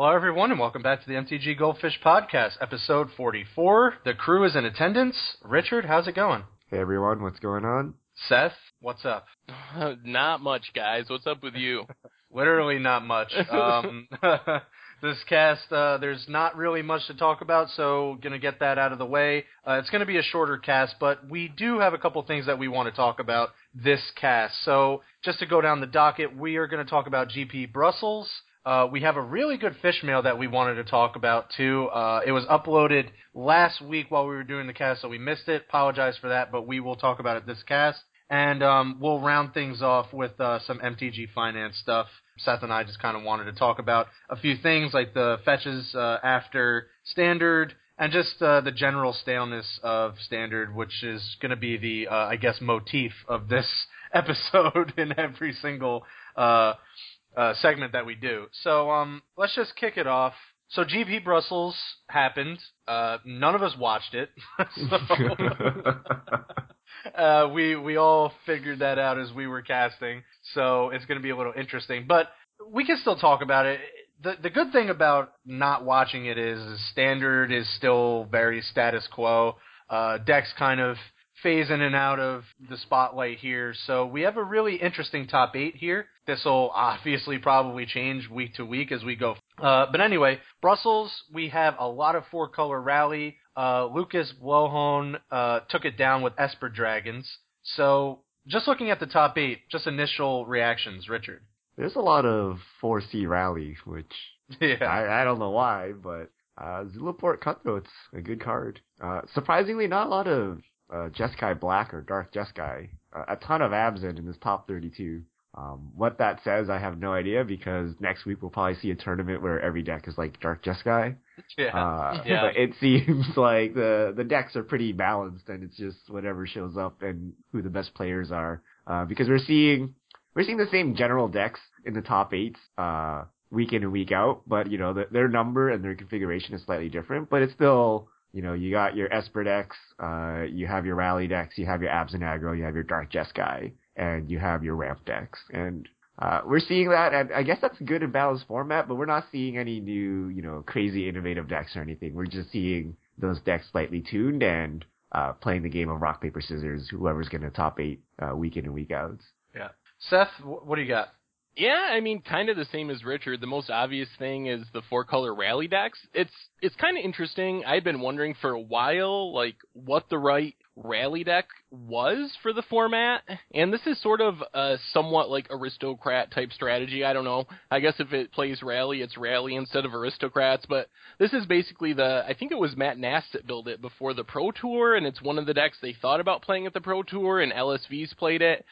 Hello, everyone, and welcome back to the MTG Goldfish Podcast, episode 44. The crew is in attendance. Richard, how's it going? Hey everyone, what's going on? Seth, what's up? not much, guys. What's up with you? Literally not much. Um, this cast, uh, there's not really much to talk about, so gonna get that out of the way. Uh, it's gonna be a shorter cast, but we do have a couple things that we want to talk about this cast. So just to go down the docket, we are gonna talk about GP Brussels. Uh, we have a really good fish mail that we wanted to talk about too. Uh, it was uploaded last week while we were doing the cast, so we missed it. Apologize for that, but we will talk about it this cast. And um, we'll round things off with uh, some MTG finance stuff. Seth and I just kind of wanted to talk about a few things like the fetches uh, after standard and just uh, the general staleness of standard, which is going to be the, uh, I guess, motif of this episode in every single uh, segment that we do. So um, let's just kick it off. So GP Brussels happened. Uh, none of us watched it. so, uh, we we all figured that out as we were casting. So it's going to be a little interesting, but we can still talk about it. The the good thing about not watching it is, is standard is still very status quo. Uh, decks kind of phase in and out of the spotlight here. So we have a really interesting top eight here. This will obviously probably change week to week as we go. Uh, but anyway, Brussels, we have a lot of four color rally. Uh, Lukas Blohon uh, took it down with Esper Dragons. So just looking at the top eight, just initial reactions, Richard. There's a lot of 4C rally, which Yeah. I, I don't know why, but uh, Zulaport Cutthroat's a good card. Uh, surprisingly, not a lot of uh, Jeskai Black or Dark Jeskai. Uh, a ton of Abzan in this top 32. Um, what that says, I have no idea because next week we'll probably see a tournament where every deck is like Dark Jeskai. Yeah. Uh, Yeah. But it seems like the the decks are pretty balanced, and it's just whatever shows up and who the best players are. Uh, because we're seeing we're seeing the same general decks in the top eight uh, week in and week out, but you know the, their number and their configuration is slightly different. But it's still you know you got your Esper decks, uh, you have your Rally decks, you have your Abzan Aggro, you have your Dark Jeskai, and you have your Ramp decks, and uh, we're seeing that, and I guess that's good in balanced format, but we're not seeing any new, you know, crazy innovative decks or anything. We're just seeing those decks slightly tuned and uh, playing the game of rock paper scissors. Whoever's going to top eight uh, week in and week out. yeah. Seth, what do you got? Yeah, I mean, kind of the same as Richard. The most obvious thing is the four color rally decks. It's it's kind of interesting. I've been wondering for a while, like what the right rally deck was for the format, and this is sort of a somewhat like aristocrat type strategy. I don't know. I guess if it plays rally, it's rally instead of aristocrats. But this is basically the. I think it was Matt Nass that built it before the Pro Tour, and it's one of the decks they thought about playing at the Pro Tour, and LSV's played it.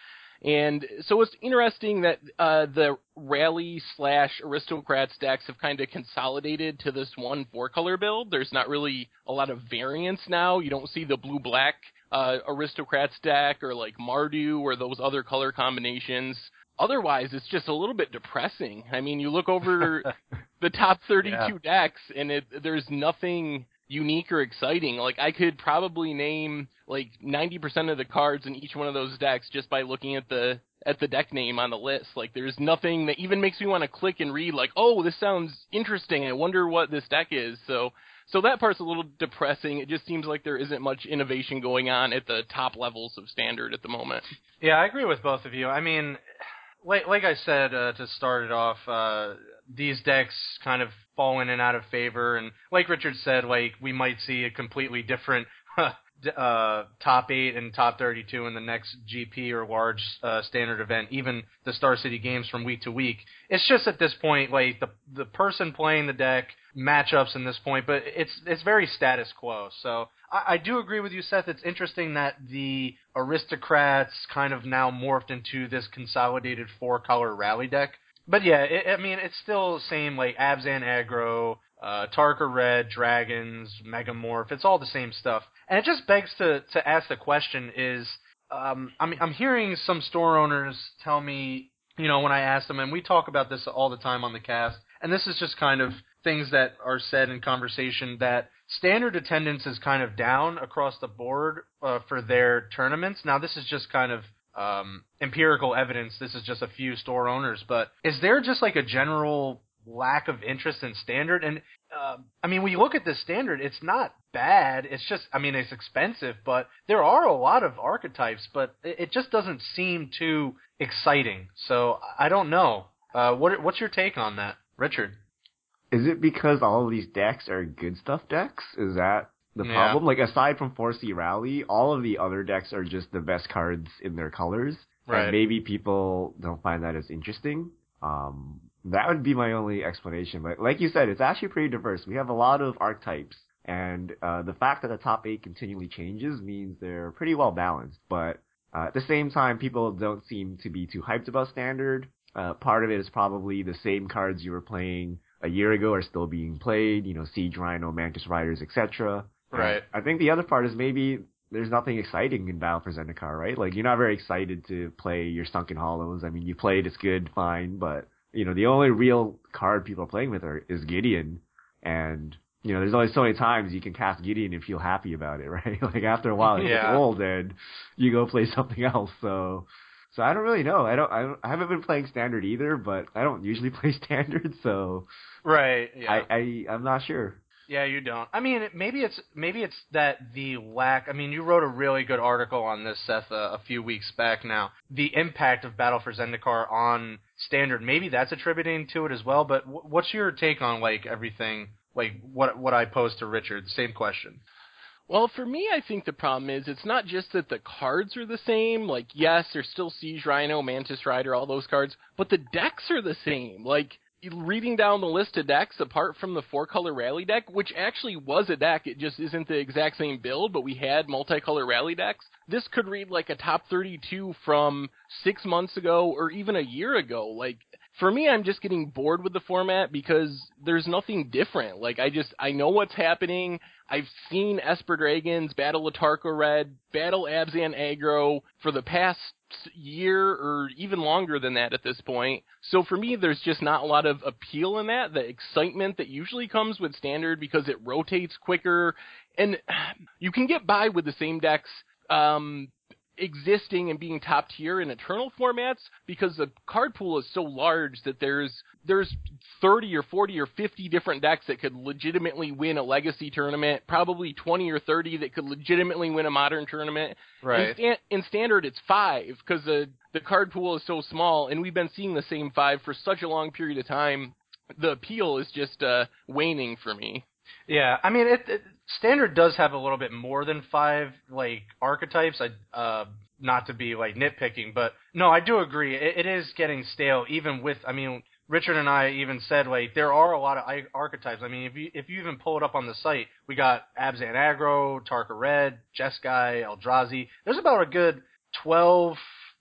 And so it's interesting that uh, the rally slash aristocrats decks have kind of consolidated to this one four color build. There's not really a lot of variance now. You don't see the blue black uh, aristocrats deck or like Mardu or those other color combinations. Otherwise, it's just a little bit depressing. I mean, you look over the top 32 Yeah. decks and it, there's nothing unique or exciting. Like I could probably name like 90% of the cards in each one of those decks just by looking at the at the deck name on the list. Like there's nothing that even makes me want to click and read like, "Oh, this sounds interesting. I wonder what this deck is." So so that part's a little depressing. It just seems like there isn't much innovation going on at the top levels of standard at the moment. Yeah, I agree with both of you. I mean, like like I said uh, to start it off, uh, these decks kind of fall in and out of favor, and like Richard said, like we might see a completely different uh, top eight and top thirty-two in the next GP or large uh, standard event, even the Star City games from week to week. It's just at this point, like the the person playing the deck matchups in this point, but it's it's very status quo. So I do agree with you, Seth. It's interesting that the aristocrats kind of now morphed into this consolidated four color rally deck. But yeah, it, I mean it's still the same like Abzan aggro, uh, Tarka red, dragons, megamorph. It's all the same stuff, and it just begs to to ask the question: Is um, I'm I'm hearing some store owners tell me, you know, when I ask them, and we talk about this all the time on the cast, and this is just kind of things that are said in conversation that standard attendance is kind of down across the board uh, for their tournaments. Now, this is just kind of um, empirical evidence. This is just a few store owners, but is there just like a general lack of interest in standard. And uh, I mean, when you look at this standard, it's not bad. It's just, I mean, it's expensive, but there are a lot of archetypes, but it, just doesn't seem too exciting. So I don't know. Uh, what what's your take on that, Richard? Is it because all of these decks are good stuff decks? Is that the Yeah. problem? Like aside from 4C Rally, all of the other decks are just the best cards in their colors. Right. And maybe people don't find that as interesting. Um, that would be my only explanation. But like you said, it's actually pretty diverse. We have a lot of archetypes. And uh, the fact that the top eight continually changes means they're pretty well balanced. But uh, at the same time, people don't seem to be too hyped about standard. Uh, part of it is probably the same cards you were playing a year ago are still being played. You know, Siege Rhino, Mantis Riders, etc. Right. I think the other part is maybe there's nothing exciting in Battle for Zendikar, right? Like you're not very excited to play your Sunken Hollows. I mean, you played, it's good, fine, but you know the only real card people are playing with are, is Gideon, and you know there's only so many times you can cast Gideon and feel happy about it, right? like after a while it gets Yeah. old and you go play something else. So. So I don't really know. I don't, I don't. I haven't been playing standard either, but I don't usually play standard, so Right. Yeah. I, I I'm not sure. Yeah, you don't. I mean, maybe it's maybe it's that the lack. I mean, you wrote a really good article on this, Seth, uh, a few weeks back. Now, the impact of Battle for Zendikar on standard. Maybe that's attributing to it as well. But wh- what's your take on like everything? Like what what I posed to Richard? Same question. Well, for me, I think the problem is it's not just that the cards are the same. Like, yes, there's still Siege Rhino, Mantis Rider, all those cards, but the decks are the same. Like, reading down the list of decks, apart from the four color rally deck, which actually was a deck, it just isn't the exact same build, but we had multicolor rally decks. This could read like a top 32 from six months ago or even a year ago. Like, for me, I'm just getting bored with the format because there's nothing different. Like, I just, I know what's happening. I've seen Esper Dragons, Battle Latarka Red, Battle Abzan Aggro for the past year or even longer than that at this point. So for me, there's just not a lot of appeal in that, the excitement that usually comes with Standard because it rotates quicker. And you can get by with the same decks, um, existing and being top tier in eternal formats because the card pool is so large that there's there's 30 or 40 or 50 different decks that could legitimately win a legacy tournament, probably 20 or 30 that could legitimately win a modern tournament. In, sta- in standard, it's five because the the card pool is so small, and we've been seeing the same five for such a long period of time. The appeal is just uh, waning for me. Yeah, I mean, it, it standard does have a little bit more than five like archetypes. I uh, not to be like nitpicking, but no, I do agree. It, it is getting stale, even with. I mean, Richard and I even said like there are a lot of archetypes. I mean, if you if you even pull it up on the site, we got Abzan Aggro, Tarka Red, Jeskai, Eldrazi. There's about a good twelve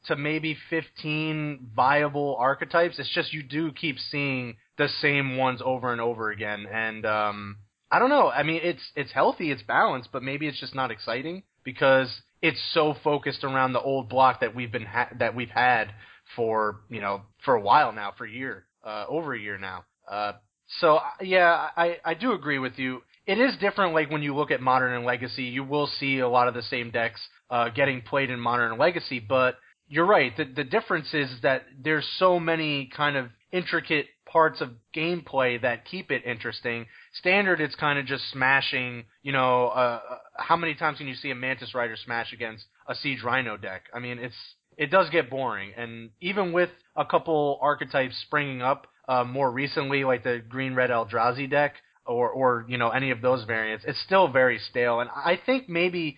to maybe fifteen viable archetypes. It's just you do keep seeing the same ones over and over again, and um, I don't know. I mean, it's it's healthy, it's balanced, but maybe it's just not exciting because it's so focused around the old block that we've been ha- that we've had for you know for a while now, for a year, uh, over a year now. Uh, so uh, yeah, I I do agree with you. It is different. Like when you look at modern and legacy, you will see a lot of the same decks uh, getting played in modern and legacy, but you're right. The the difference is that there's so many kind of intricate parts of gameplay that keep it interesting. Standard, it's kind of just smashing. You know, uh, uh, how many times can you see a Mantis Rider smash against a Siege Rhino deck? I mean, it's it does get boring, and even with a couple archetypes springing up uh, more recently, like the Green Red Eldrazi deck, or or you know any of those variants, it's still very stale. And I think maybe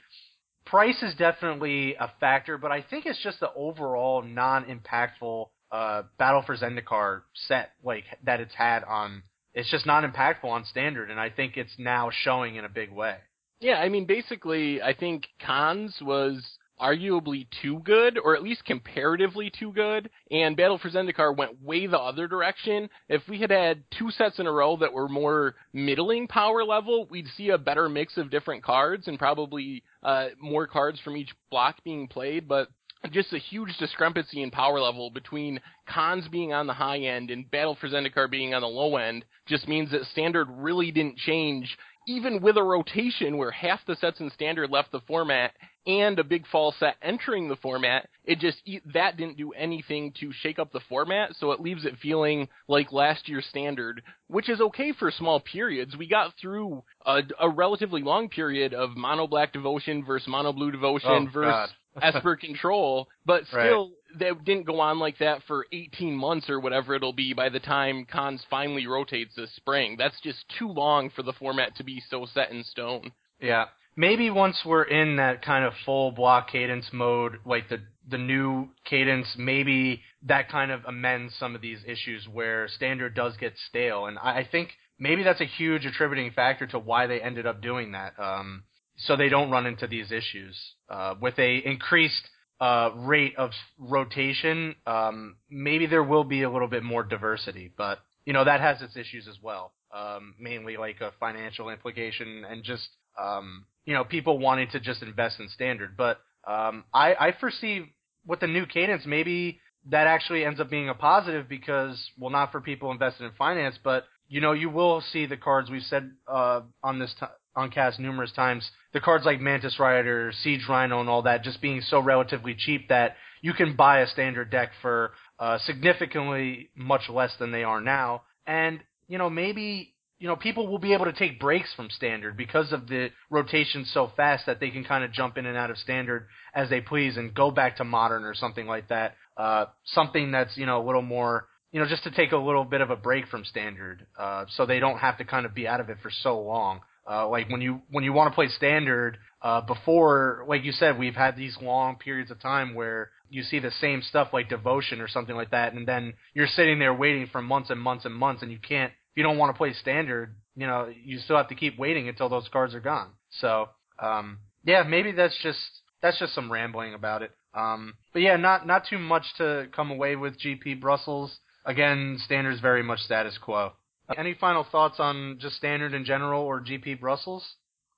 price is definitely a factor, but I think it's just the overall non-impactful uh, Battle for Zendikar set like that it's had on. It's just not impactful on standard, and I think it's now showing in a big way. Yeah, I mean, basically, I think Cons was arguably too good, or at least comparatively too good, and Battle for Zendikar went way the other direction. If we had had two sets in a row that were more middling power level, we'd see a better mix of different cards and probably uh, more cards from each block being played, but just a huge discrepancy in power level between Khans being on the high end and Battle for Zendikar being on the low end just means that standard really didn't change even with a rotation where half the sets in standard left the format and a big fall set entering the format, it just that didn't do anything to shake up the format, so it leaves it feeling like last year's standard, which is okay for small periods. We got through a, a relatively long period of mono black devotion versus mono blue devotion Oh, versus Esper control, but Right. still that didn't go on like that for 18 months or whatever it'll be by the time Khans finally rotates this spring. That's just too long for the format to be so set in stone. Yeah. Maybe once we're in that kind of full block cadence mode, like the the new cadence, maybe that kind of amends some of these issues where standard does get stale, and I, I think maybe that's a huge attributing factor to why they ended up doing that. Um, so they don't run into these issues uh, with a increased uh, rate of rotation. Um, maybe there will be a little bit more diversity, but you know that has its issues as well. Um, mainly like a financial implication and just um, you know people wanting to just invest in standard. But um, I, I foresee with the new cadence, maybe that actually ends up being a positive because well, not for people invested in finance, but you know you will see the cards we've said uh, on this t- on cast numerous times. The cards like Mantis Rider, Siege Rhino, and all that just being so relatively cheap that you can buy a standard deck for uh, significantly much less than they are now. And you know maybe you know people will be able to take breaks from standard because of the rotation so fast that they can kind of jump in and out of standard as they please and go back to modern or something like that. Uh, something that's you know a little more you know just to take a little bit of a break from standard, uh, so they don't have to kind of be out of it for so long. Uh, like when you when you want to play standard uh, before, like you said, we've had these long periods of time where you see the same stuff like devotion or something like that, and then you're sitting there waiting for months and months and months, and you can't. You don't want to play standard, you know, you still have to keep waiting until those cards are gone. So, um, yeah, maybe that's just that's just some rambling about it. Um, but yeah, not not too much to come away with GP Brussels. Again, standard's very much status quo. Any final thoughts on just standard in general or GP Brussels?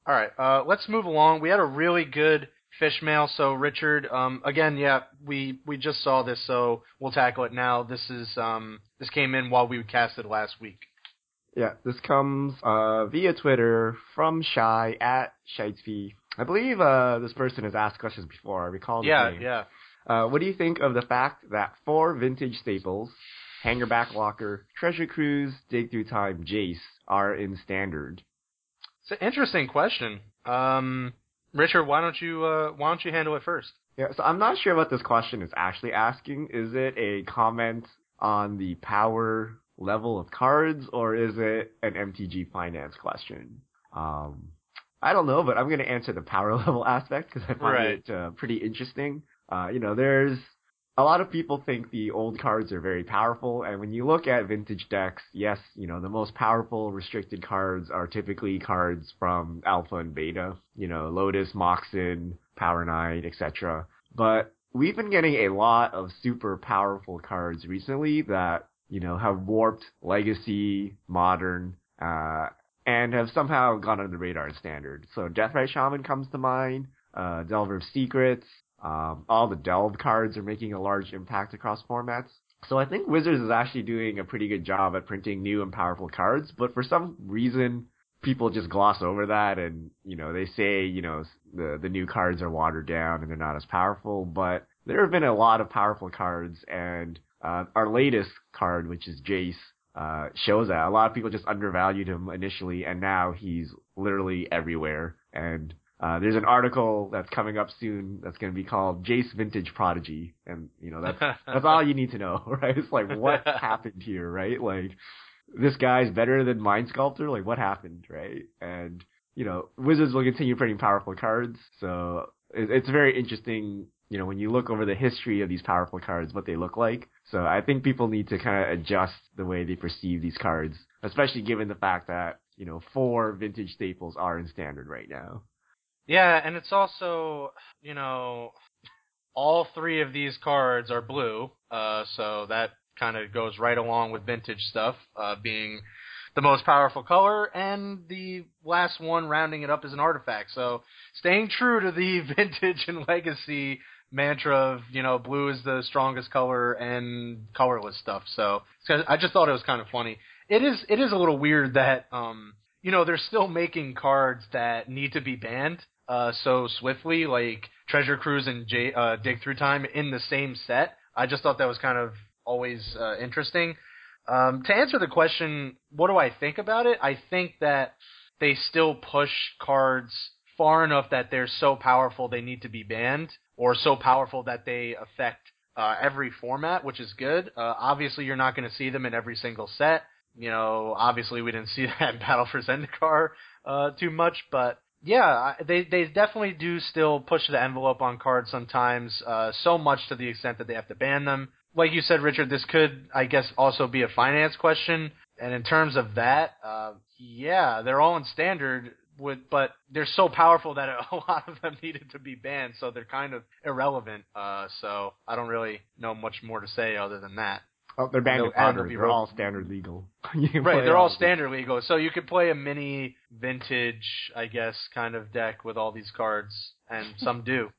All right, uh, let's move along. We had a really good fish mail. So Richard, um, again, yeah, we we just saw this, so we'll tackle it now. This is um, this came in while we casted last week. Yeah, this comes uh, via Twitter from Shy at Shitesy. I believe uh, this person has asked questions before. I recall Yeah, name. yeah. Uh, what do you think of the fact that four vintage staples, Hangarback Walker, Treasure Cruise, Dig Through Time, Jace, are in standard? It's an interesting question. Um, Richard, why don't you uh, why don't you handle it first? Yeah, so I'm not sure what this question is actually asking. Is it a comment on the power level of cards, or is it an MTG finance question? Um, I don't know, but I'm going to answer the power level aspect because I find Right. it uh, pretty interesting. Uh, you know, there's a lot of people think the old cards are very powerful, and when you look at vintage decks, yes, you know, the most powerful restricted cards are typically cards from Alpha and Beta, you know, Lotus, Moxen, Power Nine, etc. But we've been getting a lot of super powerful cards recently that, you know, have warped Legacy, Modern, uh, and have somehow gone under the radar Standard. So Deathrite Shaman comes to mind, uh, Delver of Secrets, um, all the Delve cards are making a large impact across formats. So I think Wizards is actually doing a pretty good job at printing new and powerful cards, but for some reason, people just gloss over that and, you know, they say, you know, the, the new cards are watered down and they're not as powerful, but there have been a lot of powerful cards and, uh, our latest card, which is Jace, uh, shows that. A lot of people just undervalued him initially and now he's literally everywhere and uh, there's an article that's coming up soon that's going to be called Jace Vintage Prodigy, and you know that's that's all you need to know, right? It's like what happened here, right? Like this guy's better than Mind Sculptor, like what happened, right? And you know Wizards will continue printing powerful cards, so it, it's very interesting. You know when you look over the history of these powerful cards, what they look like. So I think people need to kind of adjust the way they perceive these cards, especially given the fact that you know four vintage staples are in standard right now. Yeah, and it's also, you know, all three of these cards are blue, uh, so that kind of goes right along with vintage stuff, uh, being the most powerful color, and the last one rounding it up is an artifact. So staying true to the vintage and legacy mantra of, you know, blue is the strongest color and colorless stuff. So, so I just thought it was kind of funny. It is, it is a little weird that, um, you know, they're still making cards that need to be banned. uh, so swiftly, like Treasure Cruise and J- uh, Dig Through Time in the same set. I just thought that was kind of always uh, interesting. Um, to answer the question, what do I think about it? I think that they still push cards far enough that they're so powerful they need to be banned, or so powerful that they affect uh, every format, which is good. Uh, obviously, you're not going to see them in every single set. You know, obviously, we didn't see that in Battle for Zendikar uh, too much, but yeah, they they definitely do still push the envelope on cards sometimes, uh, so much to the extent that they have to ban them. Like you said, Richard, this could, I guess, also be a finance question. And in terms of that, uh, yeah, they're all in standard, with, but they're so powerful that a lot of them needed to be banned, so they're kind of irrelevant. Uh, so I don't really know much more to say other than that. Oh, they're banned No, in they'll be They're ro- all standard legal. Right, they're all of them. standard legal, so you could play a mini vintage, I guess, kind of deck with all these cards, and some do.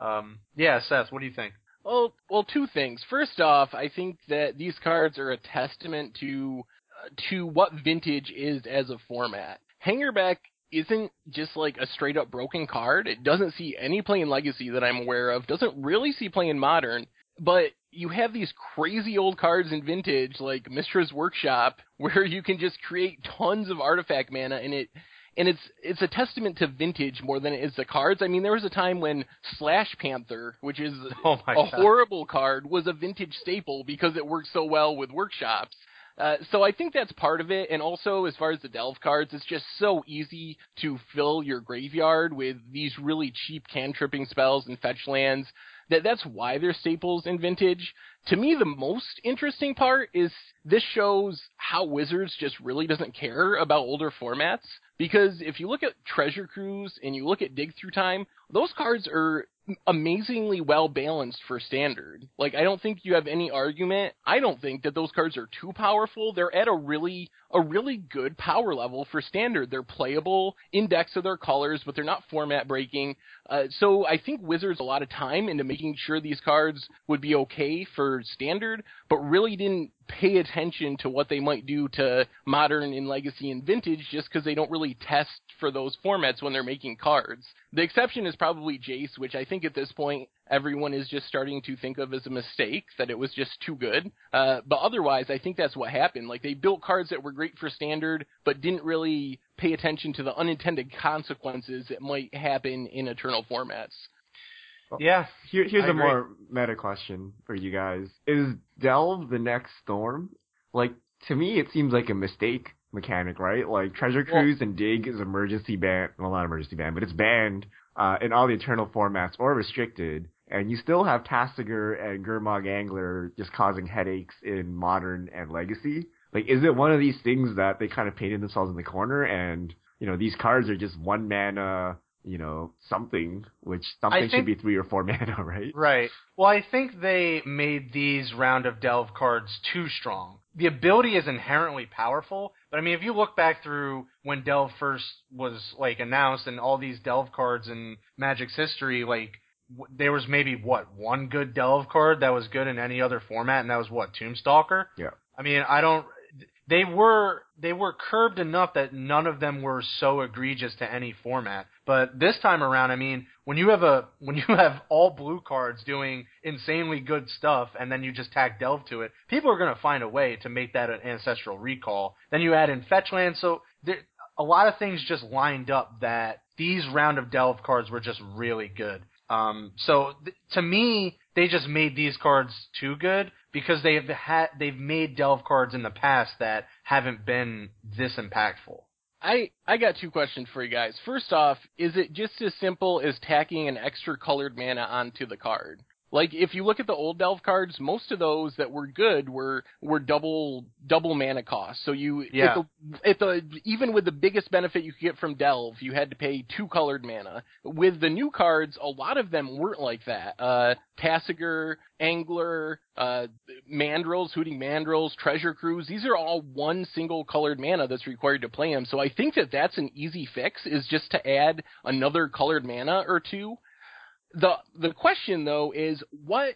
um, yeah, Seth, what do you think? Well, well, two things. First off, I think that these cards are a testament to uh, to what vintage is as a format. Hangarback isn't just like a straight up broken card. It doesn't see any play in Legacy that I'm aware of. Doesn't really see play in Modern. But you have these crazy old cards in Vintage, like Mishra's Workshop, where you can just create tons of artifact mana, and it and it's it's a testament to vintage more than it is the cards. I mean, there was a time when Slash Panther, which is Oh my a god. horrible card, was a vintage staple because it worked so well with workshops. Uh, so I think that's part of it, and also as far as the delve cards, it's just so easy to fill your graveyard with these really cheap cantripping spells and fetch lands that that's why they're staples in vintage. To me, the most interesting part is this shows how Wizards just really doesn't care about older formats. Because if you look at Treasure Cruise and you look at Dig Through Time, those cards are amazingly well balanced for standard. Like I don't think you have any argument. I don't think that those cards are too powerful. They're at a really a really good power level for standard. They're playable, index of their colors, but they're not format breaking. Uh, so I think Wizards a lot of time into making sure these cards would be okay for standard, but really didn't pay attention to what they might do to modern and legacy and vintage just because they don't really test for those formats when they're making cards. The exception is probably Jace, which I think at this point everyone is just starting to think of as a mistake, that it was just too good. Uh, but otherwise, I think that's what happened. Like they built cards that were great for standard, but didn't really pay attention to the unintended consequences that might happen in eternal formats. Yeah, Here, here's I a agree. more meta question for you guys: Is Delve the next Storm? Like to me, it seems like a mistake mechanic, right? Like Treasure Well- Cruise and Dig is emergency ban, well not emergency ban, but it's banned uh, in all the Eternal formats or restricted, and you still have Tasigur and Gurmag Angler just causing headaches in Modern and Legacy. Like, is it one of these things that they kind of painted themselves in the corner, and you know these cards are just one mana? You know, something, which something think- should be three or four mana, right? Right. Well, I think they made these round of delve cards too strong. The ability is inherently powerful, but I mean, if you look back through when delve first was like announced and all these delve cards in Magic's history, like w- there was maybe what one good delve card that was good in any other format, and that was what Tombstalker. Yeah. I mean, I don't. They were they were curbed enough that none of them were so egregious to any format. But this time around, I mean, when you have a when you have all blue cards doing insanely good stuff, and then you just tack delve to it, people are going to find a way to make that an ancestral recall. Then you add in fetch land, so there, a lot of things just lined up that these round of delve cards were just really good. Um, so th- to me, they just made these cards too good because they've had they've made delve cards in the past that haven't been this impactful. I I got two questions for you guys. First off, is it just as simple as tacking an extra colored mana onto the card? Like if you look at the old Delve cards, most of those that were good were were double double mana cost. So you Yeah. at the, at the even with the biggest benefit you could get from Delve, you had to pay two colored mana. With the new cards, a lot of them weren't like that. Uh Tasigur, Angler, uh Mandrills, Hooting Mandrills, Treasure Cruise, these are all one single colored mana that's required to play them. So I think that that's an easy fix is just to add another colored mana or two. The the question though is what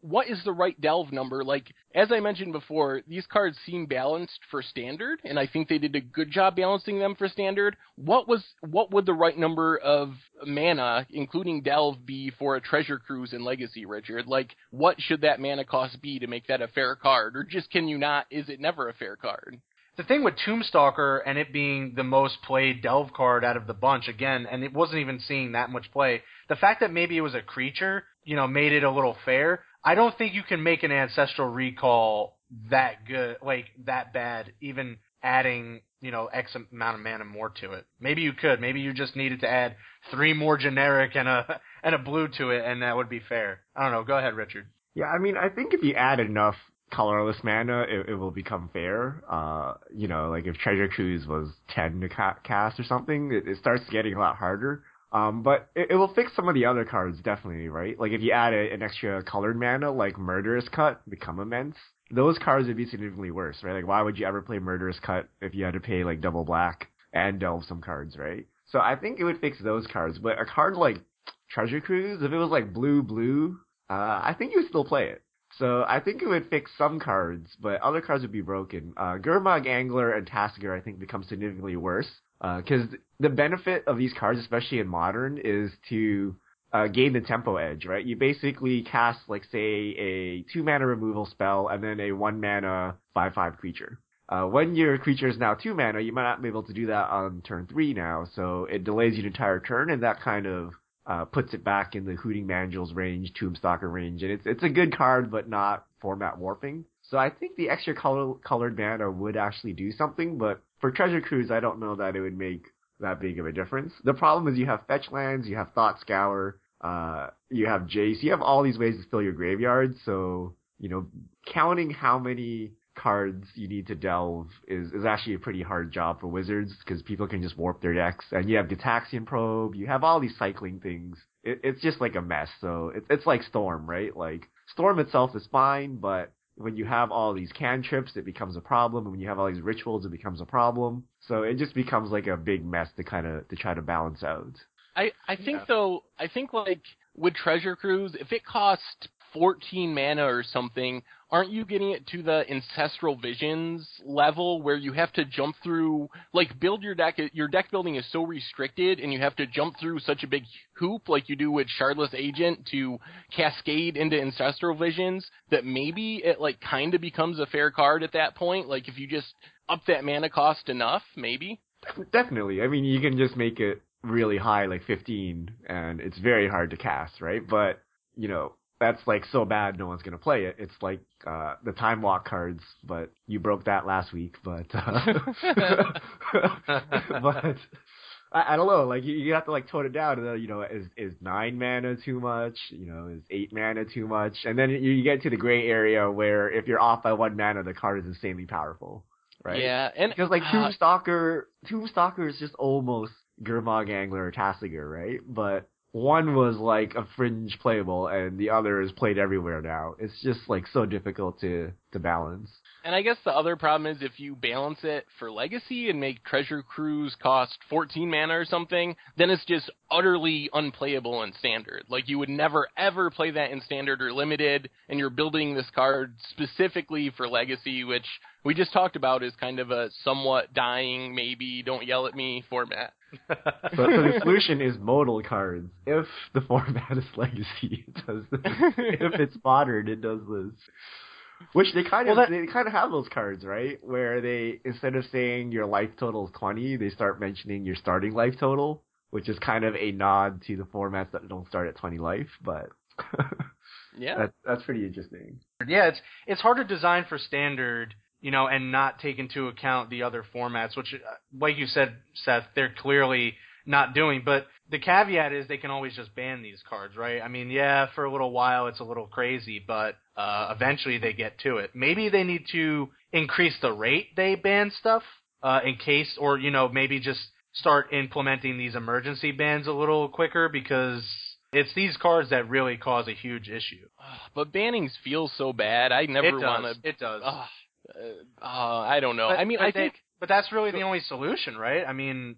what is the right delve number? Like as I mentioned before, these cards seem balanced for standard, and I think they did a good job balancing them for standard. What was what would the right number of mana, including delve, be for a treasure cruise in Legacy, Richard? Like what should that mana cost be to make that a fair card, or just can you not? Is it never a fair card? the thing with Tombstalker and it being the most played delve card out of the bunch again, and it wasn't even seeing that much play. The fact that maybe it was a creature, you know, made it a little fair. I don't think you can make an ancestral recall that good, like that bad, even adding, you know, X amount of mana more to it. Maybe you could. Maybe you just needed to add three more generic and a and a blue to it, and that would be fair. I don't know. Go ahead, Richard. Yeah, I mean, I think if you add enough colorless mana, it, it will become fair. Uh, you know, like if Treasure Cruise was 10 to ca- cast or something, it, it starts getting a lot harder. Um, but it, it will fix some of the other cards definitely, right? Like if you add a, an extra colored mana, like Murderous Cut, become immense. Those cards would be significantly worse, right? Like why would you ever play Murderous Cut if you had to pay like double black and delve some cards, right? So I think it would fix those cards. But a card like Treasure Cruise, if it was like blue blue, uh, I think you would still play it. So I think it would fix some cards, but other cards would be broken. Uh, Gurmag Angler and Tasker I think become significantly worse because uh, the benefit of these cards, especially in Modern, is to uh, gain the tempo edge, right? You basically cast like say a two mana removal spell and then a one mana five five creature. Uh, when your creature is now two mana, you might not be able to do that on turn three now, so it delays you an entire turn, and that kind of uh, puts it back in the Hooting Mandrills range, Tombstalker range, and it's it's a good card, but not format warping. So I think the extra color, colored mana would actually do something, but for Treasure Cruise, I don't know that it would make that big of a difference. The problem is you have fetch lands, you have Thought Scour, uh, you have Jace, you have all these ways to fill your graveyard. So you know, counting how many cards you need to delve is, is actually a pretty hard job for wizards because people can just warp their decks. And you have Gitaxian Probe, you have all these cycling things. It, it's just like a mess. So it, it's like Storm, right? Like Storm itself is fine, but when you have all these cantrips, it becomes a problem. When you have all these rituals, it becomes a problem. So it just becomes like a big mess to kind of to try to balance out. I I think yeah. though I think like with Treasure Cruise, if it cost 14 mana or something, aren't you getting it to the ancestral visions level where you have to jump through like build your deck your deck building is so restricted and you have to jump through such a big hoop like you do with Shardless Agent to cascade into ancestral visions that maybe it like kind of becomes a fair card at that point? Like if you just up that mana cost enough maybe? Definitely. I mean you can just make it really high like 15 and it's very hard to cast right? But you know that's like so bad no one's gonna play it. It's like uh, the time walk cards, but you broke that last week. But uh, but I, I don't know. Like you, you have to like tone it down. You know, is is nine mana too much? You know, is eight mana too much? And then you, you get to the gray area where if you're off by one mana, the card is insanely powerful. Right. Yeah, and because like uh, Tombstalker, Tombstalker is just almost Gurmag Angler or Tasigur, right? But one was like a fringe playable and the other is played everywhere now. It's just like so difficult to to balance. And I guess the other problem is if you balance it for legacy and make Treasure Cruise cost 14 mana or something, then it's just utterly unplayable in standard. Like you would never ever play that in standard or limited and you're building this card specifically for legacy which we just talked about is kind of a somewhat dying maybe don't yell at me format. so, so, the solution is modal cards. If the format is legacy, it does this. if it's modern, it does this. Which they kind of well, that, they kind of have those cards, right? Where they instead of saying your life total is twenty, they start mentioning your starting life total, which is kind of a nod to the formats that don't start at twenty life. But yeah, that, that's pretty interesting. Yeah, it's it's hard to design for standard you know, and not take into account the other formats, which, uh, like you said, Seth, they're clearly not doing. But the caveat is they can always just ban these cards, right? I mean, yeah, for a little while it's a little crazy, but uh, eventually they get to it. Maybe they need to increase the rate they ban stuff uh, in case, or you know, maybe just start implementing these emergency bans a little quicker because it's these cards that really cause a huge issue. But bannings feel so bad. I never want to. It does. Uh, I don't know. But, I mean, I think, but that's really the only solution, right? I mean,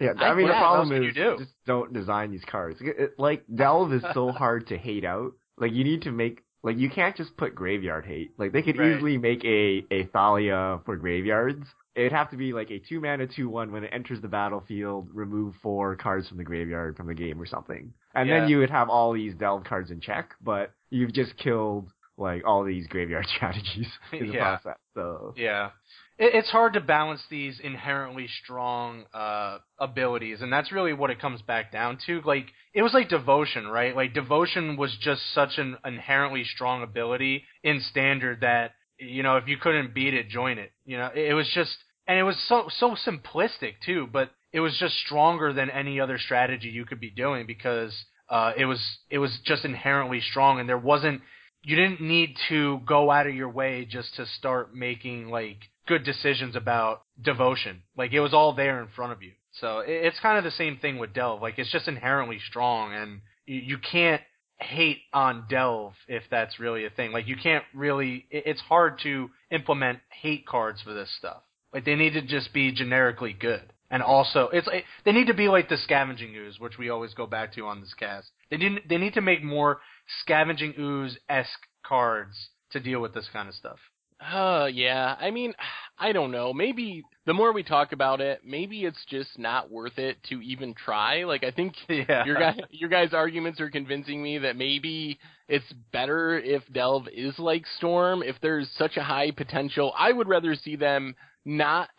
yeah. I, I mean, the problem is you do? just don't design these cards. It, it, like Delve is so hard to hate out. Like you need to make like you can't just put graveyard hate. Like they could Right. easily make a a Thalia for graveyards. It'd have to be like a two mana two one when it enters the battlefield, remove four cards from the graveyard from the game or something. And Yeah. then you would have all these delve cards in check, but you've just killed like all these graveyard strategies in the Yeah. process. So Yeah. It, it's hard to balance these inherently strong uh, abilities, and that's really what it comes back down to. Like, it was like Devotion, right? Like, Devotion was just such an inherently strong ability in Standard that, you know, if you couldn't beat it, join it. You know, it, it was just, and it was so, so simplistic, too, but it was just stronger than any other strategy you could be doing because uh, it was, it was just inherently strong, and there wasn't, you didn't need to go out of your way just to start making like good decisions about devotion. Like it was all there in front of you. So it, it's kind of the same thing with Delve. Like it's just inherently strong, and you, can't hate on Delve if that's really a thing. Like you can't really. It, it's hard to implement hate cards for this stuff. Like they need to just be generically good. And also, it's they need to be like the scavenging ooze, which we always go back to on this cast. They need they need to make more scavenging ooze esque cards to deal with this kind of stuff. Uh, yeah. I mean, I don't know. Maybe the more we talk about it, maybe it's just not worth it to even try. Like, I think Yeah. your guys, your guys' arguments are convincing me that maybe it's better if Delve is like Storm. If there's such a high potential, I would rather see them not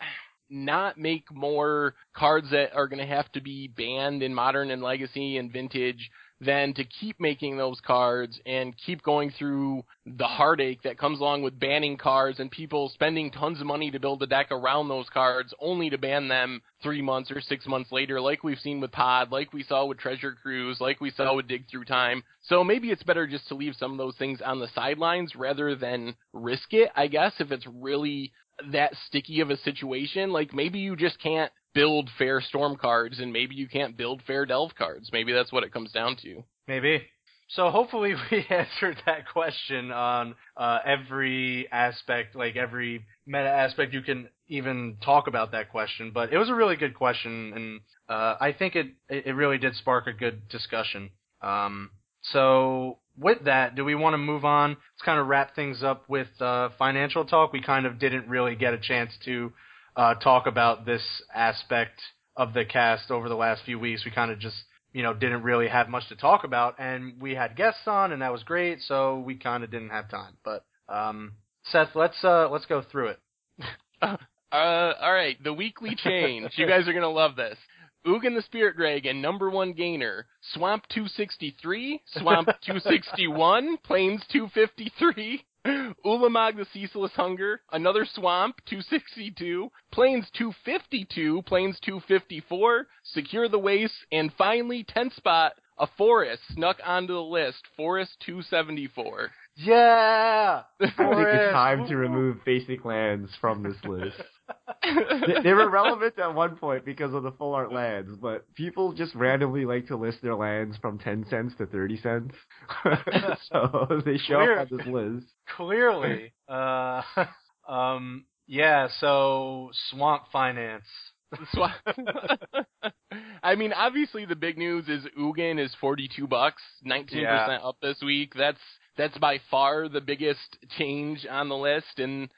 not make more cards that are going to have to be banned in modern and legacy and vintage than to keep making those cards and keep going through the heartache that comes along with banning cards and people spending tons of money to build a deck around those cards only to ban them three months or six months later, like we've seen with Pod, like we saw with Treasure Cruise, like we saw with Dig Through Time. So maybe it's better just to leave some of those things on the sidelines rather than risk it, I guess, if it's really that sticky of a situation. Like maybe you just can't build fair storm cards and maybe you can't build fair delve cards. Maybe that's what it comes down to. Maybe. So hopefully we answered that question on uh, every aspect, like every meta aspect you can even talk about that question. But it was a really good question, and uh, I think it it really did spark a good discussion. Um, so with that, do we want to move on? Let's kind of wrap things up with uh, financial talk. We kind of didn't really get a chance to uh, talk about this aspect of the cast over the last few weeks. We kind of just you know, didn't really have much to talk about, and we had guests on, and that was great. So we kind of didn't have time. But um, Seth, let's uh, let's go through it. Uh, all right, the weekly change. you guys are gonna love this. Ugin the Spirit Dragon, number one gainer. Swamp 263, Swamp 261, Plains 253. Ulamog the Ceaseless Hunger, another Swamp 262, Plains 252, Plains 254, Secure the Waste, and finally 10th spot, a Forest snuck onto the list, Forest 274. Yeah, I think it's time to remove basic lands from this list. they, they were relevant at one point because of the full art lands, but people just randomly like to list their lands from 10 cents to 30 cents. so they show Weird. up on this list. Clearly, uh, um, yeah. So Swamp Finance. I mean, obviously the big news is Ugin is 42 bucks, 19% Yeah. up this week. That's that's by far the biggest change on the list and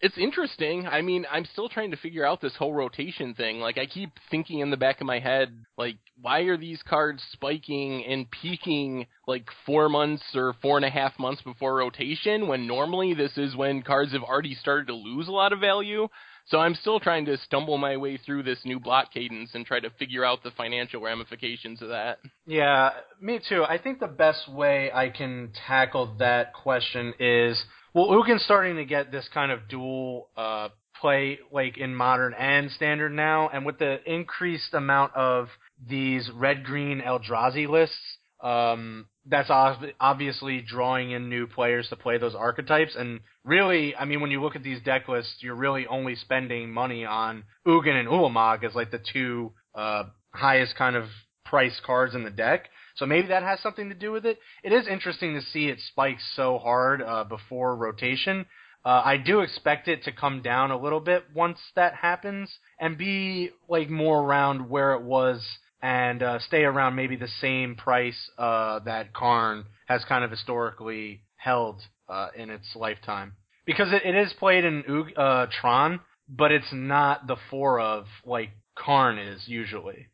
it's interesting. I mean, I'm still trying to figure out this whole rotation thing. Like I keep thinking in the back of my head, like why are these cards spiking and peaking like 4 months or four and a half months before rotation when normally this is when cards have already started to lose a lot of value? So I'm still trying to stumble my way through this new block cadence and try to figure out the financial ramifications of that. Yeah, me too. I think the best way I can tackle that question is well, Ugin's starting to get this kind of dual uh, play, like in modern and standard now, and with the increased amount of these red green Eldrazi lists, um, that's ob- obviously drawing in new players to play those archetypes. And really, I mean, when you look at these deck lists, you're really only spending money on Ugin and Ulamog as like the two uh, highest kind of price cards in the deck. So maybe that has something to do with it. It is interesting to see it spike so hard uh, before rotation. Uh, I do expect it to come down a little bit once that happens and be like more around where it was and uh, stay around maybe the same price uh, that Karn has kind of historically held uh, in its lifetime because it, it is played in uh, Tron, but it's not the four of like Karn is usually.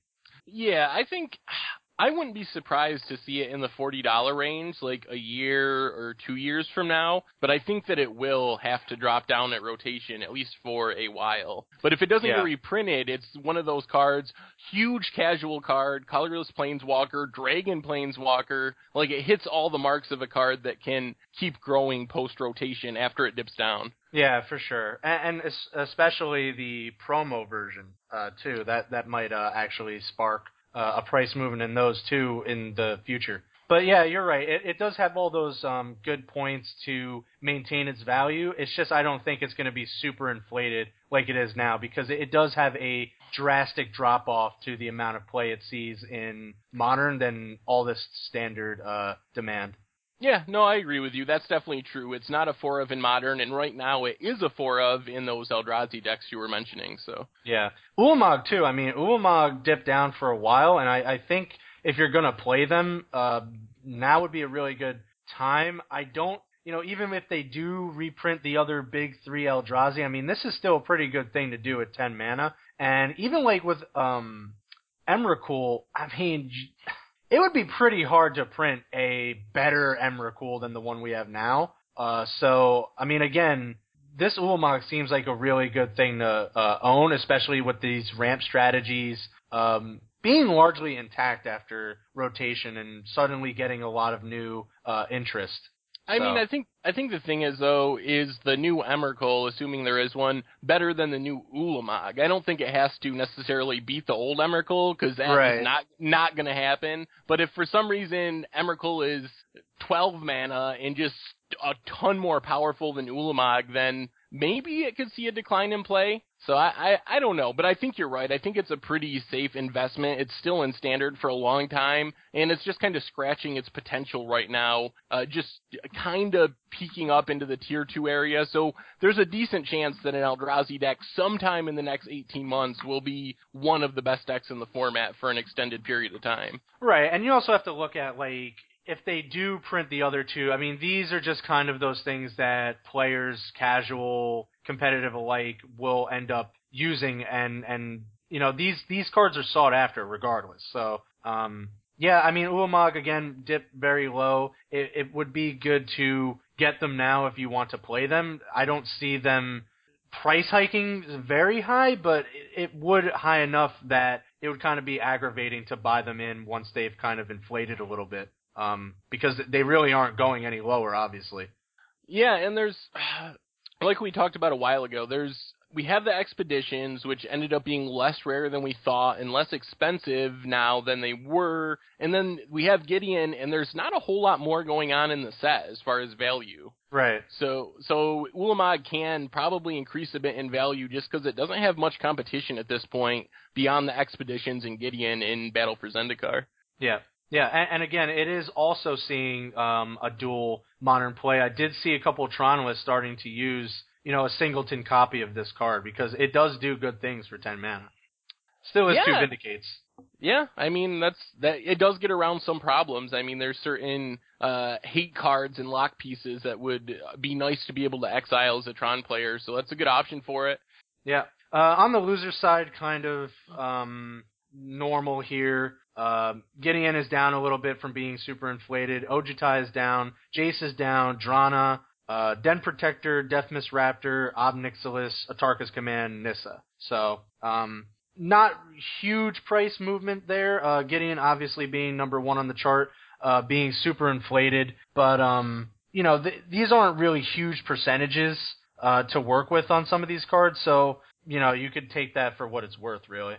Yeah, I think I wouldn't be surprised to see it in the forty dollar range, like a year or two years from now. But I think that it will have to drop down at rotation at least for a while. But if it doesn't Yeah. get reprinted, it's one of those cards, huge casual card, colorless planeswalker, dragon planeswalker. Like it hits all the marks of a card that can keep growing post rotation after it dips down. Yeah, for sure, and, and especially the promo version uh, too. That that might uh, actually spark uh, a price movement in those too in the future. But yeah, you're right. It, it does have all those um, good points to maintain its value. It's just I don't think it's going to be super inflated like it is now because it, it does have a drastic drop off to the amount of play it sees in modern than all this standard uh, demand. Yeah, no, I agree with you. That's definitely true. It's not a four of in modern, and right now it is a four of in those Eldrazi decks you were mentioning. So Yeah, Ulamog too. I mean, Ulamog dipped down for a while, and I, I think if you're gonna play them, uh, now would be a really good time. I don't, you know, even if they do reprint the other big three Eldrazi, I mean, this is still a pretty good thing to do at 10 mana. And even like with um, Emrakul, I mean, it would be pretty hard to print a better Emrakul than the one we have now. Uh, so, I mean, again, this Ulamog seems like a really good thing to uh, own, especially with these ramp strategies um, being largely intact after rotation and suddenly getting a lot of new uh, interest. I mean, I think I think the thing is though, is the new Emrakul, assuming there is one, better than the new Ulamog? I don't think it has to necessarily beat the old Emrakul because that is Right. not not going to happen. But if for some reason Emrakul is 12 mana and just a ton more powerful than Ulamog, then maybe it could see a decline in play. So I, I I don't know, but I think you're right. I think it's a pretty safe investment. It's still in standard for a long time, and it's just kind of scratching its potential right now. Uh, just kind of peeking up into the tier two area. So there's a decent chance that an Eldrazi deck sometime in the next 18 months will be one of the best decks in the format for an extended period of time. Right, and you also have to look at like if they do print the other two. I mean, these are just kind of those things that players, casual, competitive alike, will end up using, and and you know these these cards are sought after regardless. So um, yeah, I mean Ulamog again dipped very low. It, it would be good to get them now if you want to play them. I don't see them price hiking very high, but it, it would high enough that it would kind of be aggravating to buy them in once they've kind of inflated a little bit. Um, because they really aren't going any lower, obviously. Yeah, and there's like we talked about a while ago, there's we have the expeditions which ended up being less rare than we thought and less expensive now than they were. And then we have Gideon and there's not a whole lot more going on in the set as far as value. Right. So so Ulamog can probably increase a bit in value just because it doesn't have much competition at this point beyond the expeditions and Gideon in Battle for Zendikar. Yeah. Yeah, and, and again, it is also seeing um, a dual modern play. I did see a couple of Tronalists starting to use, you know, a singleton copy of this card because it does do good things for 10 mana. Still is two vindicates. Yeah, I mean that's that. It does get around some problems. I mean, there's certain uh, hate cards and lock pieces that would be nice to be able to exile as a Tron player. So that's a good option for it. Yeah. Uh, on the loser side, kind of um, normal here. Uh, Gideon is down a little bit from being super inflated. Ojutai is down. Jace is down. Drana, uh, Den Protector, Deathmist Raptor, Ob Nixilis, Atarka's Command, Nissa. So, um, not huge price movement there. Uh, Gideon obviously being number one on the chart, uh, being super inflated, but um, you know th- these aren't really huge percentages uh, to work with on some of these cards. So you know you could take that for what it's worth, really.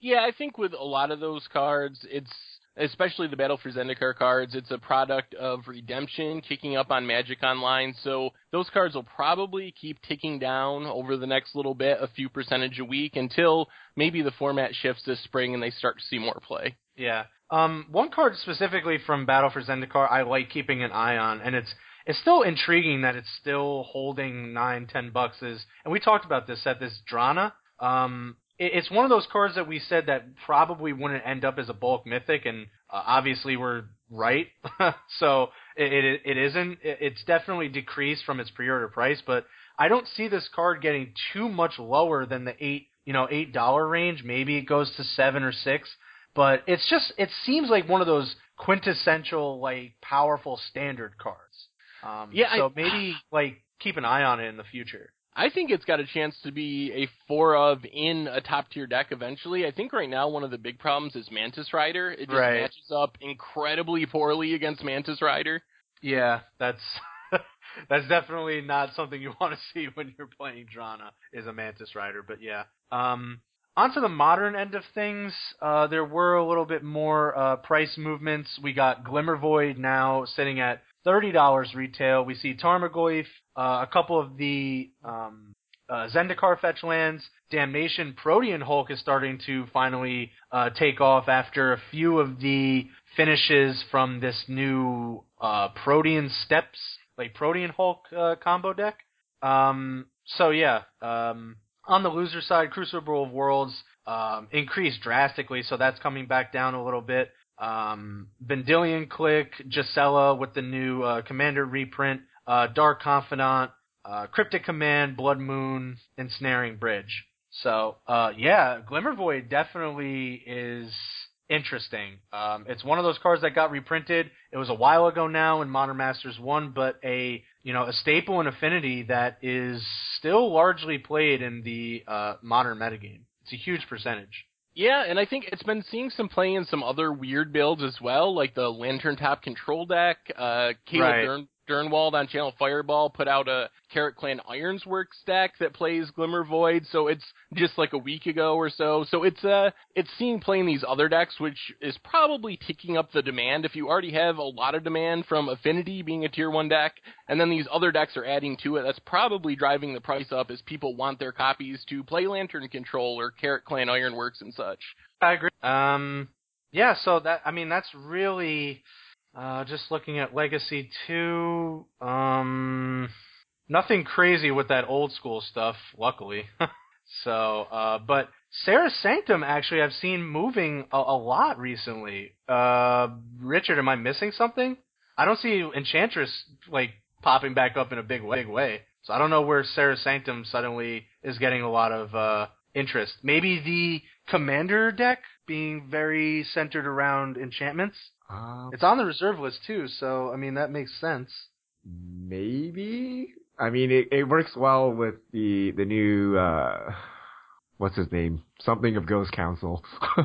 Yeah, I think with a lot of those cards, it's especially the Battle for Zendikar cards, it's a product of redemption kicking up on Magic Online. So those cards will probably keep ticking down over the next little bit, a few percentage a week, until maybe the format shifts this spring and they start to see more play. Yeah. Um, one card specifically from Battle for Zendikar I like keeping an eye on, and it's it's still intriguing that it's still holding nine, ten bucks. Is and we talked about this at this Drana. Um, it's one of those cards that we said that probably wouldn't end up as a bulk mythic, and uh, obviously we're right. so it, it it isn't. It's definitely decreased from its pre-order price, but I don't see this card getting too much lower than the eight you know eight dollar range. Maybe it goes to seven or six, but it's just it seems like one of those quintessential like powerful standard cards. Um, Yeah, so I- maybe like keep an eye on it in the future. I think it's got a chance to be a four of in a top tier deck eventually. I think right now one of the big problems is Mantis Rider. It just Right. matches up incredibly poorly against Mantis Rider. Yeah, that's that's definitely not something you want to see when you're playing Drana is a Mantis Rider. But yeah, um, onto the modern end of things, uh, there were a little bit more uh, price movements. We got Glimmervoid now sitting at thirty dollars retail. We see Tarmogoyf, uh, a couple of the um, uh, Zendikar fetch lands. Damnation Protean Hulk is starting to finally uh, take off after a few of the finishes from this new uh, Protean Steps, like Protean Hulk uh, combo deck. Um, so yeah, um, on the loser side, Crucible of Worlds um, increased drastically, so that's coming back down a little bit. Um, Vendilion Clique, Gisela with the new uh, Commander reprint, uh, Dark Confidant, uh, Cryptic Command, Blood Moon, Ensnaring Bridge. So, uh, yeah, Glimmervoid definitely is interesting. Um, it's one of those cards that got reprinted. It was a while ago now in Modern Masters 1, but a, you know, a staple in Affinity that is still largely played in the, uh, modern metagame. It's a huge percentage. Yeah, and I think it's been seeing some play in some other weird builds as well, like the Lantern Top Control deck. Uh, Caleb Right. Dern- Durward on Channel Fireball put out a Krark-Clan Ironsworks deck that plays Glimmervoid, so it's just like a week ago or so. So it's uh it's seeing playing these other decks, which is probably ticking up the demand. If you already have a lot of demand from Affinity being a tier one deck, and then these other decks are adding to it, that's probably driving the price up as people want their copies to play Lantern Control or Krark-Clan Ironworks and such. I agree. Um, yeah, so that I mean that's really uh, just looking at Legacy Two. Um, nothing crazy with that old school stuff, luckily. so, uh, but Serra's Sanctum actually I've seen moving a, a lot recently. Uh, Richard, am I missing something? I don't see Enchantress like popping back up in a big way. Big way. So I don't know where Serra's Sanctum suddenly is getting a lot of uh, interest. Maybe the Commander deck being very centered around enchantments. Uh, It's on the reserve list too, so I mean that makes sense. maybe. I mean, it, it works well with the the new uh, what's his name? Something of Ghost Council.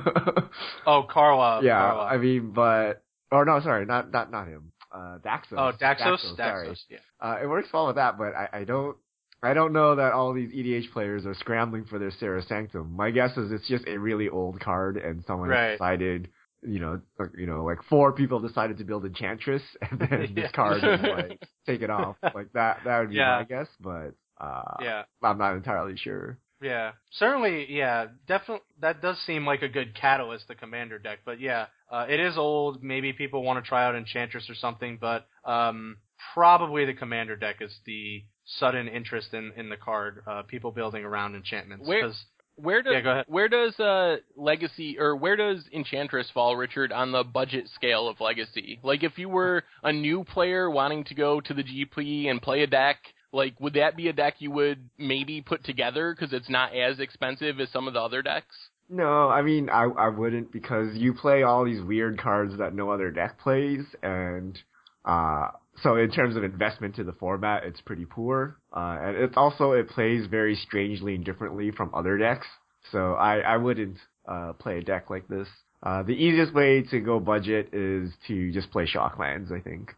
Oh, Carla. yeah, Carla. I mean, but or no, sorry, not not not him. Uh, Daxos. oh, Daxos. Daxos. sorry. Yeah. Uh, it works well with that, but I, I don't. I don't know that all these EDH players are scrambling for their Serra's Sanctum. My guess is it's just a really old card, and someone Right. decided, you know, like, you know, like four people decided to build Enchantress, and then Yeah. this card is like take it off. Like that. That would be Yeah. my guess, but uh, Yeah. I'm not entirely sure. Yeah, certainly. Yeah, definitely. That does seem like a good catalyst, the commander deck. But yeah, uh, it is old. Maybe people want to try out Enchantress or something. But um, probably the commander deck is the sudden interest in in the card. Uh, people building around enchantments. Where- 'cause- Where does Yeah, where does uh Legacy or where does Enchantress fall, Richard, on the budget scale of Legacy? Like if you were a new player wanting to go to the GP and play a deck, like would that be a deck you would maybe put together because it's not as expensive as some of the other decks? No, I mean I I wouldn't because you play all these weird cards that no other deck plays, and uh so in terms of investment to the format, it's pretty poor. Uh, and it's also it plays very strangely and differently from other decks. So I I wouldn't uh play a deck like this. Uh, the easiest way to go budget is to just play Shocklands. I think.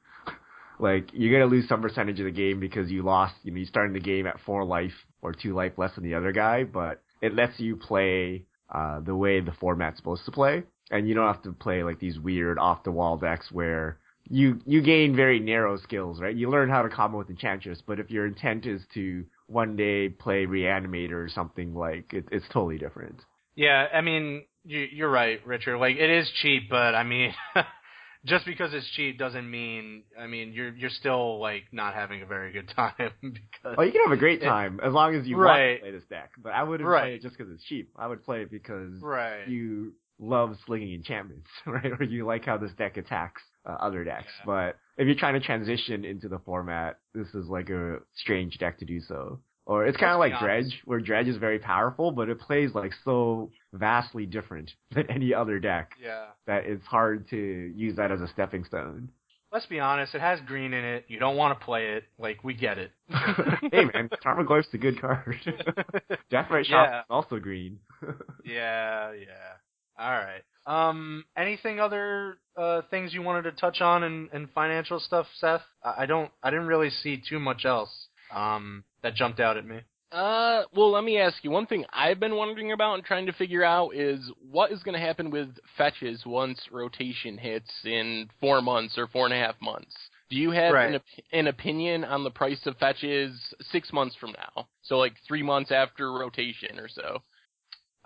Like you're gonna lose some percentage of the game because you lost. You know, you starting the game at four life or two life less than the other guy, but it lets you play uh, the way the format's supposed to play, and you don't have to play like these weird off the wall decks where you you gain very narrow skills, right? You learn how to combo with Enchantress, but if your intent is to one day play Reanimator or something like, it, it's totally different. Yeah, I mean, you, you're right, Richard. Like, it is cheap, but I mean, just because it's cheap doesn't mean, I mean, you're you're still like not having a very good time because. Oh, you can have a great It- time as long as you want Right. to play this deck, but I wouldn't Right. play it just because it's cheap. I would play it because right. you love slinging enchantments, right? Or you like how this deck attacks uh, other decks. Yeah. But if you're trying to transition into the format, this is like a strange deck to do so. Or it's kind of like. Dredge, where Dredge is very powerful, but it plays like so vastly different than any other deck Yeah. that it's hard to use that as a stepping stone. Let's be honest. It has green in it. You don't want to play it. Like we get it. hey man, Tarmogoyf's a good card. Deathrite Shop Yeah. is also green. Yeah, yeah. All right. Um, anything other uh, things you wanted to touch on in, in financial stuff, Seth? I, I don't. I didn't really see too much else um, that jumped out at me. Uh, well, let me ask you one thing I've been wondering about and trying to figure out is what is going to happen with fetches once rotation hits in four months or four and a half months. Do you have Right. an, op- an opinion on the price of fetches six months from now? So like three months after rotation or so.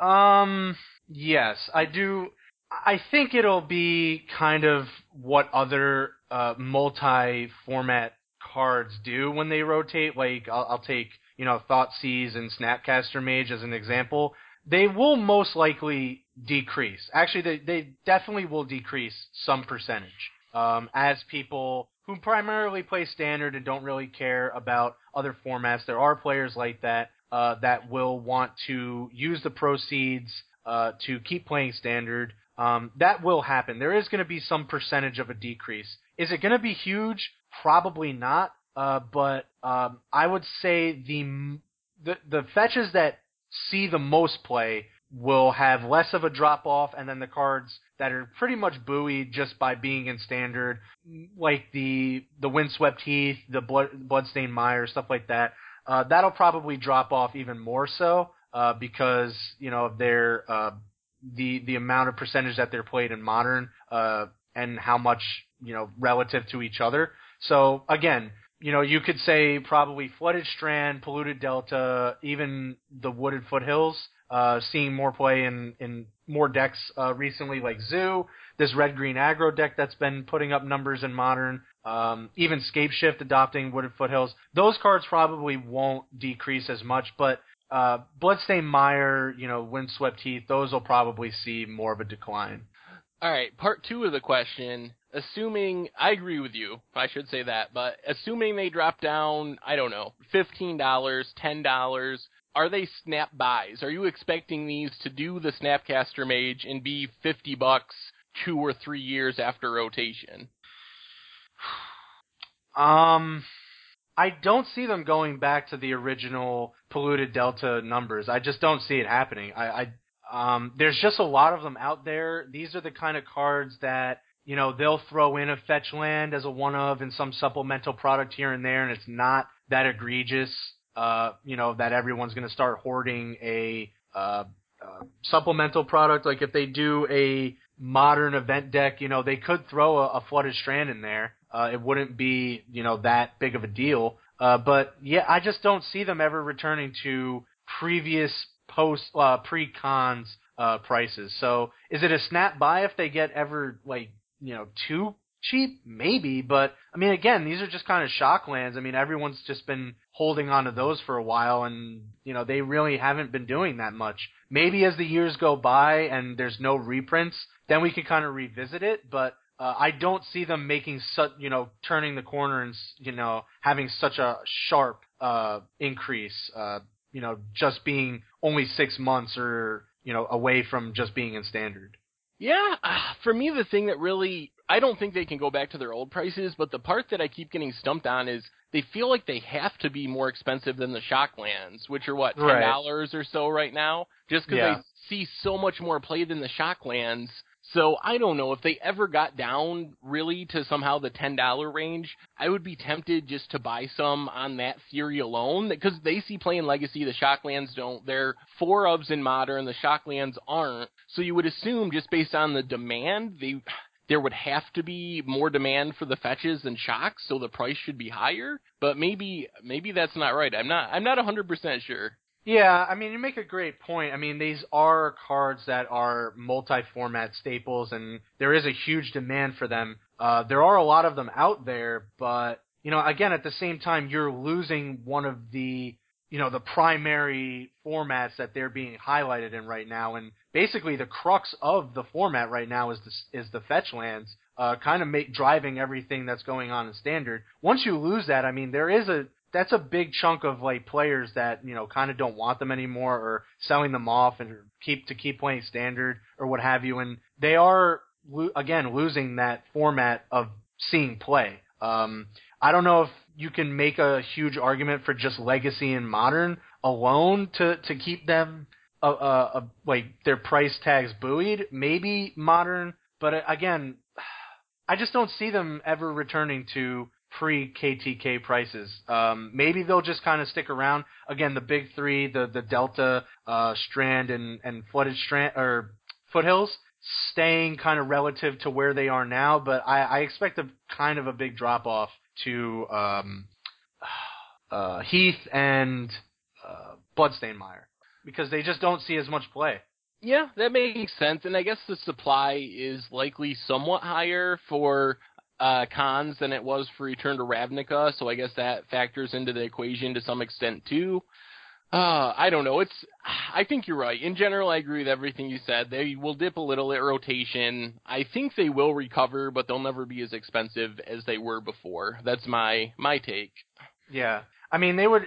Um, yes, I do. I think it'll be kind of what other uh, multi-format cards do when they rotate. Like I'll, I'll take you know Thought Seize and Snapcaster Mage as an example. They will most likely decrease. Actually, they they definitely will decrease some percentage um, as people who primarily play standard and don't really care about other formats. There are players like that uh, that will want to use the proceeds uh, to keep playing standard. Um, that will happen. There is going to be some percentage of a decrease. Is it going to be huge? Probably not. Uh, but um, I would say the, the the fetches that see the most play will have less of a drop off, and then the cards that are pretty much buoyed just by being in standard, like the the windswept heath, the blood bloodstained mire, stuff like that. Uh, that'll probably drop off even more so uh, because you know of their uh, the the amount of percentage that they're played in modern uh, and how much you know relative to each other. So again, you know you could say probably flooded strand, polluted delta, even the wooded foothills. Uh, seeing more play in, in more decks uh, recently, like Zoo, this red green aggro deck that's been putting up numbers in modern, um, even Scapeshift adopting Wooded Foothills. Those cards probably won't decrease as much, but uh, Bloodstained Mire, you know, Windswept Heath, those will probably see more of a decline. All right, part two of the question. Assuming I agree with you, I should say that, but assuming they drop down, I don't know, fifteen dollars, ten dollars, are they snap buys? Are you expecting these to do the Snapcaster Mage and be fifty bucks two or three years after rotation? Um, I don't see them going back to the original polluted delta numbers. I just don't see it happening. I, I um, there's just a lot of them out there. These are the kind of cards that you know they'll throw in a fetch land as a one of in some supplemental product here and there, and it's not that egregious. Uh, you know that everyone's going to start hoarding a uh, uh, supplemental product. Like if they do a modern event deck, you know they could throw a, a flooded strand in there. Uh, it wouldn't be you know that big of a deal. Uh, but yeah, I just don't see them ever returning to previous post uh, pre-cons uh, prices. So is it a snap buy if they get ever like you know too cheap? Maybe, but I mean again, these are just kind of shock lands. I mean everyone's just been holding on to those for a while, and you know they really haven't been doing that much. Maybe as the years go by and there's no reprints, then we could kind of revisit it. But uh, I don't see them making such, you know, turning the corner and you know having such a sharp uh, increase. Uh, you know, just being only six months or you know away from just being in standard. Yeah, ah, for me, the thing that really, I don't think they can go back to their old prices, but the part that I keep getting stumped on is they feel like they have to be more expensive than the Shocklands, which are what, $10 or so right now? Just because Yeah. they see so much more play than the Shocklands. So I don't know if they ever got down really to somehow the ten dollar range. I would be tempted just to buy some on that theory alone because they see playing Legacy, the Shocklands don't. They're four ofs in Modern, the Shocklands aren't. So you would assume just based on the demand, they there would have to be more demand for the fetches than shocks, so the price should be higher. But maybe maybe that's not right. I'm not I'm not hundred percent sure. Yeah, I mean, you make a great point. I mean, these are cards that are multi-format staples, and there is a huge demand for them. Uh, there are a lot of them out there, but you know, again, at the same time, you're losing one of the you know the primary formats that they're being highlighted in right now, and basically the crux of the format right now is the is the fetch lands. uh, kind of make driving everything that's going on in standard. Once you lose that, I mean, there is a that's a big chunk of like players that you know kind of don't want them anymore or selling them off and keep to keep playing standard or what have you, and they are again losing that format of seeing play. Um, I don't know if you can make a huge argument for just legacy and modern alone to to keep them uh, uh, uh like their price tags buoyed. Maybe modern, but uh, again, I just don't see them ever returning to pre KTK prices. Um, maybe they'll just kind of stick around. Again, the big three, the the Delta, uh, Strand, and and Flooded Strand or Foothills, staying kind of relative to where they are now. But I, I expect a kind of a big drop off to um, uh, Heath and uh, Bloodstained-Mire because they just don't see as much play. Yeah, that makes sense, and I guess the supply is likely somewhat higher for uh, Khans than it was for Return to Ravnica, so I guess that factors into the equation to some extent too. Uh, I don't know. It's. I think you're right. In general, I agree with everything you said. They will dip a little at rotation. I think they will recover, but they'll never be as expensive as they were before. That's my my take. Yeah, I mean they would.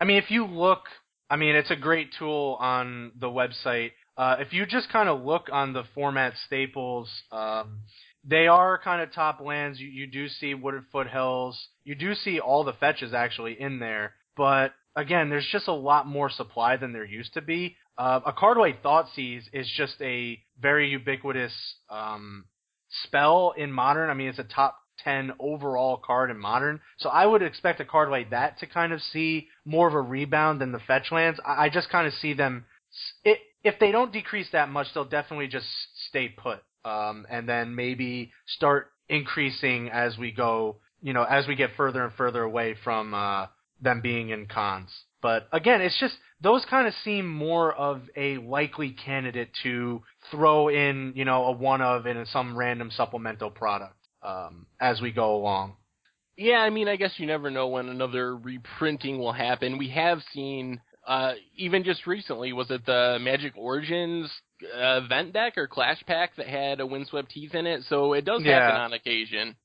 I mean, if you look, I mean it's a great tool on the website. Uh, if you just kind of look on the format staples, um, they are kind of top lands. You you do see Wooded Foothills. You do see all the fetches actually in there, but again, there's just a lot more supply than there used to be. Uh, a card like Thoughtseize is just a very ubiquitous um, spell in Modern. I mean, it's a top 10 overall card in Modern. So I would expect a card like that to kind of see more of a rebound than the fetch lands. I, I just kind of see them. It, if they don't decrease that much, they'll definitely just stay put. Um, and then maybe start increasing as we go, you know, as we get further and further away from uh, them being in cons. But again, it's just those kind of seem more of a likely candidate to throw in, you know, a one of in some random supplemental product um, as we go along. Yeah, I mean, I guess you never know when another reprinting will happen. We have seen, uh, even just recently, was it the Magic Origins event deck or Clash pack that had a Windswept Heath in it? So it does Yeah. happen on occasion.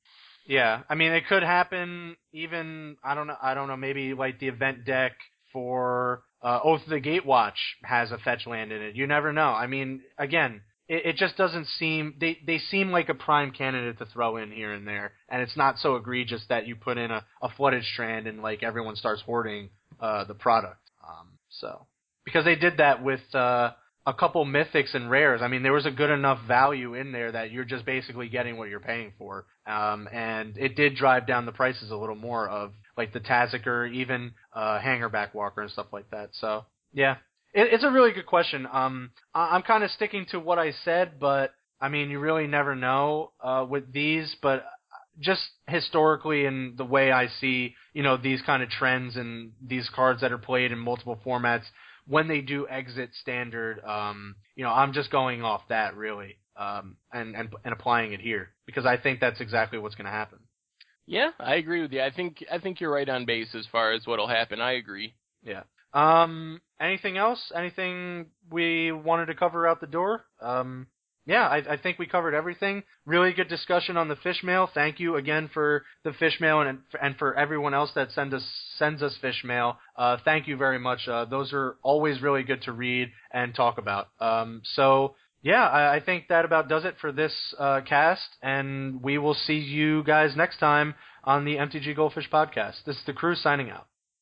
Yeah, I mean, it could happen even I don't know, I don't know, maybe like the event deck for uh, Oath of the Gatewatch has a fetch land in it. You never know. I mean, again, it, it just doesn't seem they they seem like a prime candidate to throw in here and there, and it's not so egregious that you put in a, a flooded strand and like everyone starts hoarding uh, the product. Um, so because they did that with uh, a couple mythics and rares. I mean, there was a good enough value in there that you're just basically getting what you're paying for. Um, and it did drive down the prices a little more of like the Tasigur, even uh, Hangarback Walker and stuff like that. So yeah, it, it's a really good question. Um, I, I'm kind of sticking to what I said, but I mean, you really never know uh, with these, but just historically and the way I see, you know, these kind of trends and these cards that are played in multiple formats, when they do exit standard, um, you know, I'm just going off that really, um, and, and and applying it here because I think that's exactly what's going to happen. Yeah, I agree with you. I think I think you're right on base as far as what'll happen. I agree. Yeah. Um, anything else? Anything we wanted to cover out the door? Um, yeah, I, I think we covered everything. Really good discussion on the fish mail. Thank you again for the fish mail and and for everyone else that send us sends us fish mail. Uh, thank you very much. Uh, those are always really good to read and talk about. Um, so yeah, I, I think that about does it for this uh, cast, and we will see you guys next time on the MTG Goldfish podcast. This is the crew signing out.